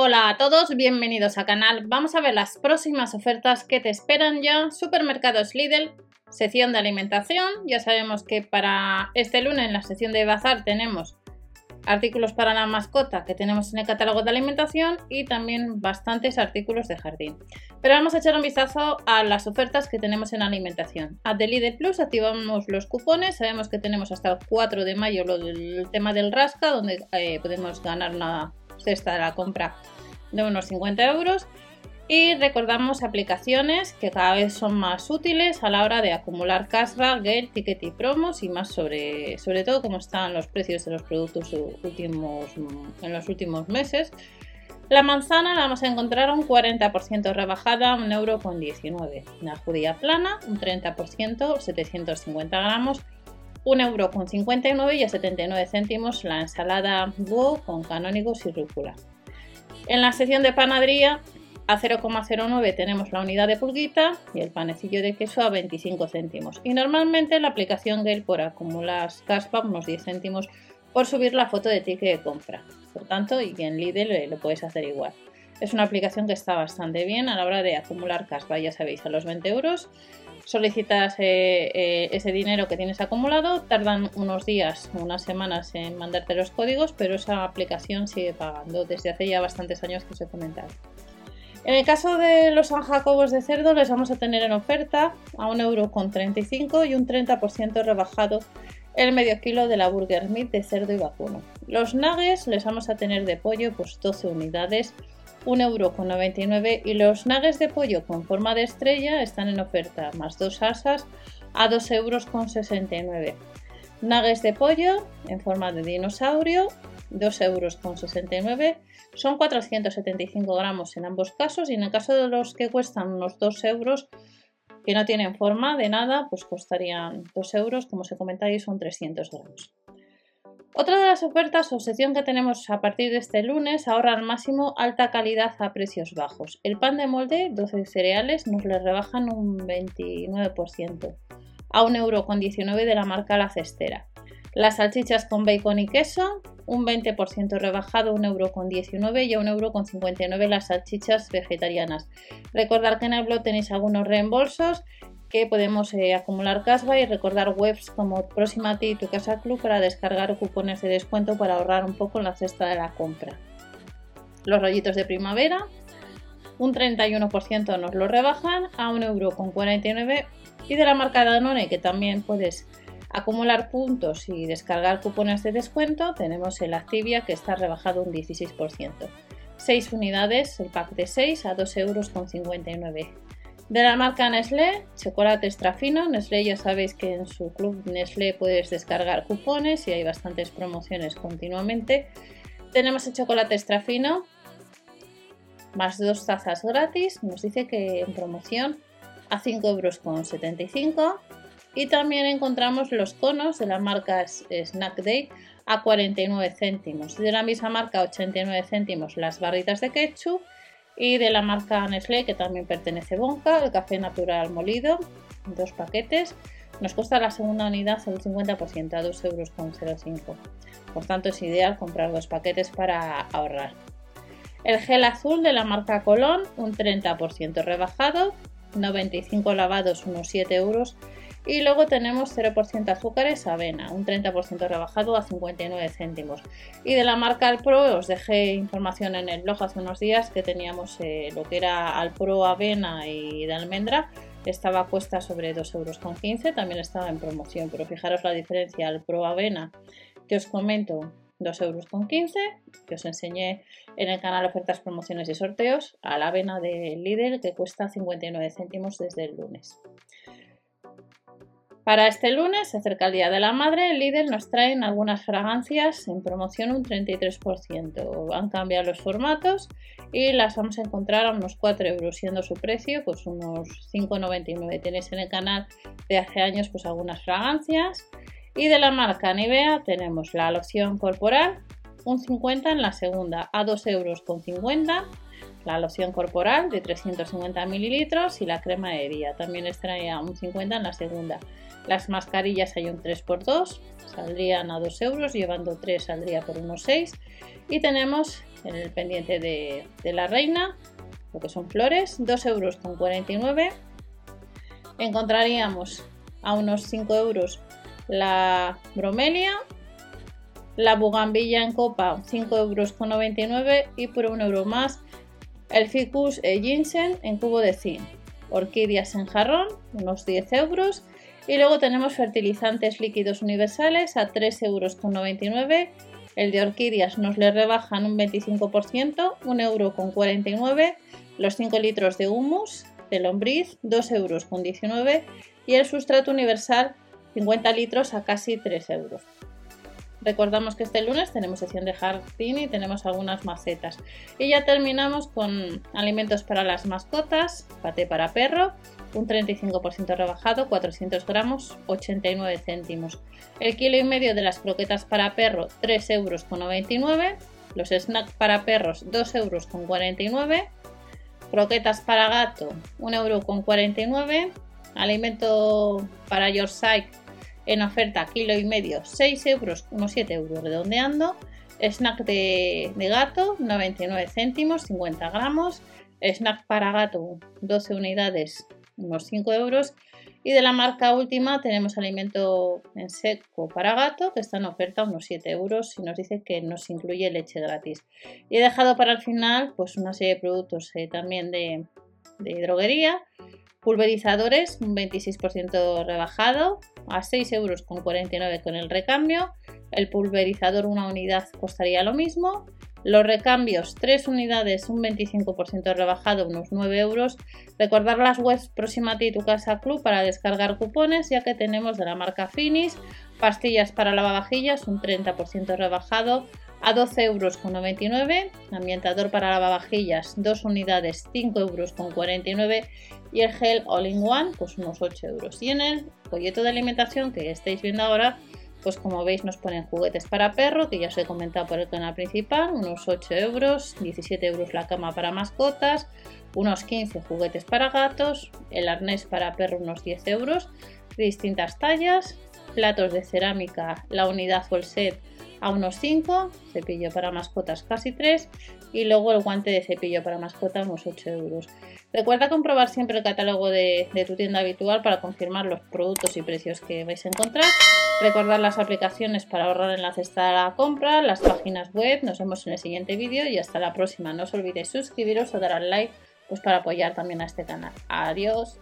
Hola a todos, bienvenidos al canal. Vamos a ver las próximas ofertas que te esperan ya. Supermercados Lidl, sección de alimentación. Ya sabemos que para este lunes en la sección de bazar tenemos artículos para la mascota que tenemos en el catálogo de alimentación y también bastantes artículos de jardín. Pero vamos a echar un vistazo a las ofertas que tenemos en alimentación. A Lidl Plus activamos los cupones, sabemos que tenemos hasta el 4 de mayo del tema del rasca, donde eh, podemos ganar una cesta de la compra de unos 50 euros. Y recordamos aplicaciones que cada vez son más útiles a la hora de acumular cashback, get, ticket y promos y más sobre, sobre todo cómo están los precios de los productos últimos, en los últimos meses. La manzana la vamos a encontrar un 40% rebajada, 1,19 euro con 19. La judía plana, un 30%, 750 gramos, 1 euro con 59 y a 79 céntimos la ensalada búho con canónigos y rúcula. En la sección de panadería a 0,09 tenemos la unidad de pulguita y el panecillo de queso a 25 céntimos. Y normalmente la aplicación Gale por acumular caspa unos 10 céntimos por subir la foto de ticket de compra. Por tanto, y en Lidl lo puedes hacer igual. Es una aplicación que está bastante bien a la hora de acumular caspa, ya sabéis, a los 20 euros. Solicitas eh, eh, ese dinero que tienes acumulado, tardan unos días, unas semanas en mandarte los códigos, pero esa aplicación sigue pagando desde hace ya bastantes años que os he comentado. En el caso de los San Jacobos de cerdo les vamos a tener en oferta a 1,35€ y un 30% rebajado el medio kilo de la Burger Meat de cerdo y vacuno. Los nuggets les vamos a tener de pollo pues 12 unidades, 1,99€ y los nuggets de pollo con forma de estrella están en oferta más dos asas a 2,69€. Nuggets de pollo en forma de dinosaurio 2,69 euros. Son 475 gramos en ambos casos y en el caso de los que cuestan unos 2 euros, que no tienen forma de nada, pues costarían 2 euros, como se comentáis, son 300 gramos. Otra de las ofertas o sección que tenemos a partir de este lunes, ahorra al máximo alta calidad a precios bajos. El pan de molde, 12 cereales, nos le rebajan un 29% a 1,19€ de la marca La Cestera. Las salchichas con bacon y queso, un 20% rebajado, 1,19€ y a 1,59€ las salchichas vegetarianas. Recordar que en el blog tenéis algunos reembolsos que podemos eh, acumular casva y recordar webs como Proximati y Tu Casa Club para descargar cupones de descuento para ahorrar un poco en la cesta de la compra. Los rollitos de primavera, un 31% nos lo rebajan a 1,49€ y de la marca Danone que también puedes acumular puntos y descargar cupones de descuento, tenemos el Activia que está rebajado un 16%. 6 unidades, el pack de 6 a 2,59 euros. De la marca Nestlé, chocolate extra fino. Nestlé ya sabéis que en su club Nestlé puedes descargar cupones y hay bastantes promociones continuamente. Tenemos el chocolate extra fino, más dos tazas gratis. Nos dice que en promoción a 5,75 euros. Y también encontramos los conos de la marca Snack Day a 49 céntimos. De la misma marca 89 céntimos las barritas de ketchup. Y de la marca Nestlé, que también pertenece Bonca, el café natural molido, dos paquetes. Nos cuesta la segunda unidad el 50% a 2,05 euros. Por tanto, es ideal comprar dos paquetes para ahorrar. El gel azul de la marca Colón, un 30% rebajado, 95 lavados, unos 7 euros y luego tenemos 0% azúcares, avena, un 30% rebajado a 59 céntimos. Y de la marca Alpro os dejé información en el blog hace unos días que teníamos eh, lo que era Alpro avena y de almendra. Estaba puesta sobre 2,15 euros, también estaba en promoción, pero fijaros la diferencia, Alpro avena que os comento 2,15 euros, que os enseñé en el canal ofertas, promociones y sorteos, a la avena de Lidl que cuesta 59 céntimos desde el lunes. Para este lunes, acerca el Día de la Madre, Lidl nos traen algunas fragancias en promoción un 33%. Han cambiado los formatos y las vamos a encontrar a unos 4 euros, siendo su precio pues unos 5,99. Tenéis en el canal de hace años pues algunas fragancias. Y de la marca Nivea tenemos la loción corporal, un 50 en la segunda, a 2 euros con 50 la loción corporal de 350 mililitros y la crema de día. También les traía un 50 en la segunda. Las mascarillas hay un 3x2, saldrían a 2 euros, llevando 3 saldría por unos 6. Y tenemos en el pendiente de, de la reina, lo que son flores, 2 euros con 49. Encontraríamos a unos 5 euros la bromelia, la bugambilla en copa 5 euros con 99 y por 1 euro más el ficus e ginseng en cubo de zinc, orquídeas en jarrón unos 10 euros y luego tenemos fertilizantes líquidos universales a 3 euros con 99 el de orquídeas nos le rebajan un 25%, 1 euro con 49, los 5 litros de humus de lombriz, 2 euros con 19 y el sustrato universal 50 litros a casi 3 euros. Recordamos que este lunes tenemos sesión de jardín y tenemos algunas macetas. Y ya terminamos con alimentos para las mascotas, paté para perro, un 35% rebajado, 400 gramos, 89 céntimos. El kilo y medio de las croquetas para perro, 3 euros con 99. Los snacks para perros, 2 euros con 49. Croquetas para gato, 1 euro con 49. Alimento para Yorkshire en oferta kilo y medio 6 euros, unos 7 euros redondeando. Snack de, gato 99 céntimos, 50 gramos. Snack para gato 12 unidades, unos 5 euros. Y de la marca última tenemos alimento en seco para gato que está en oferta unos 7 euros y nos dice que nos incluye leche gratis. Y he dejado para el final pues una serie de productos eh, también de, de droguería Pulverizadores, un 26% rebajado, a 6,49 euros con el recambio. El pulverizador, una unidad, costaría lo mismo. Los recambios, 3 unidades, un 25% rebajado, unos 9 euros. Recordar las webs próxima a ti tu casa club para descargar cupones, ya que tenemos de la marca Finis, pastillas para lavavajillas, un 30% rebajado, a 12 euros con 99, ambientador para lavavajillas 2 unidades 5 euros con 49 y el gel all in one pues unos 8 euros. Y en el folleto de alimentación que estáis viendo ahora pues como veis nos ponen juguetes para perro que ya os he comentado por el canal principal unos 8 euros 17 euros la cama para mascotas unos 15 juguetes para gatos el arnés para perro unos 10 euros de distintas tallas platos de cerámica la unidad o el set a unos 5, cepillo para mascotas casi 3 y luego el guante de cepillo para mascota unos 8 euros. Recuerda comprobar siempre el catálogo de, tu tienda habitual para confirmar los productos y precios que vais a encontrar. Recordar las aplicaciones para ahorrar en la cesta de la compra, las páginas web. Nos vemos en el siguiente vídeo y hasta la próxima. No os olvidéis suscribiros o dar al like pues para apoyar también a este canal. Adiós.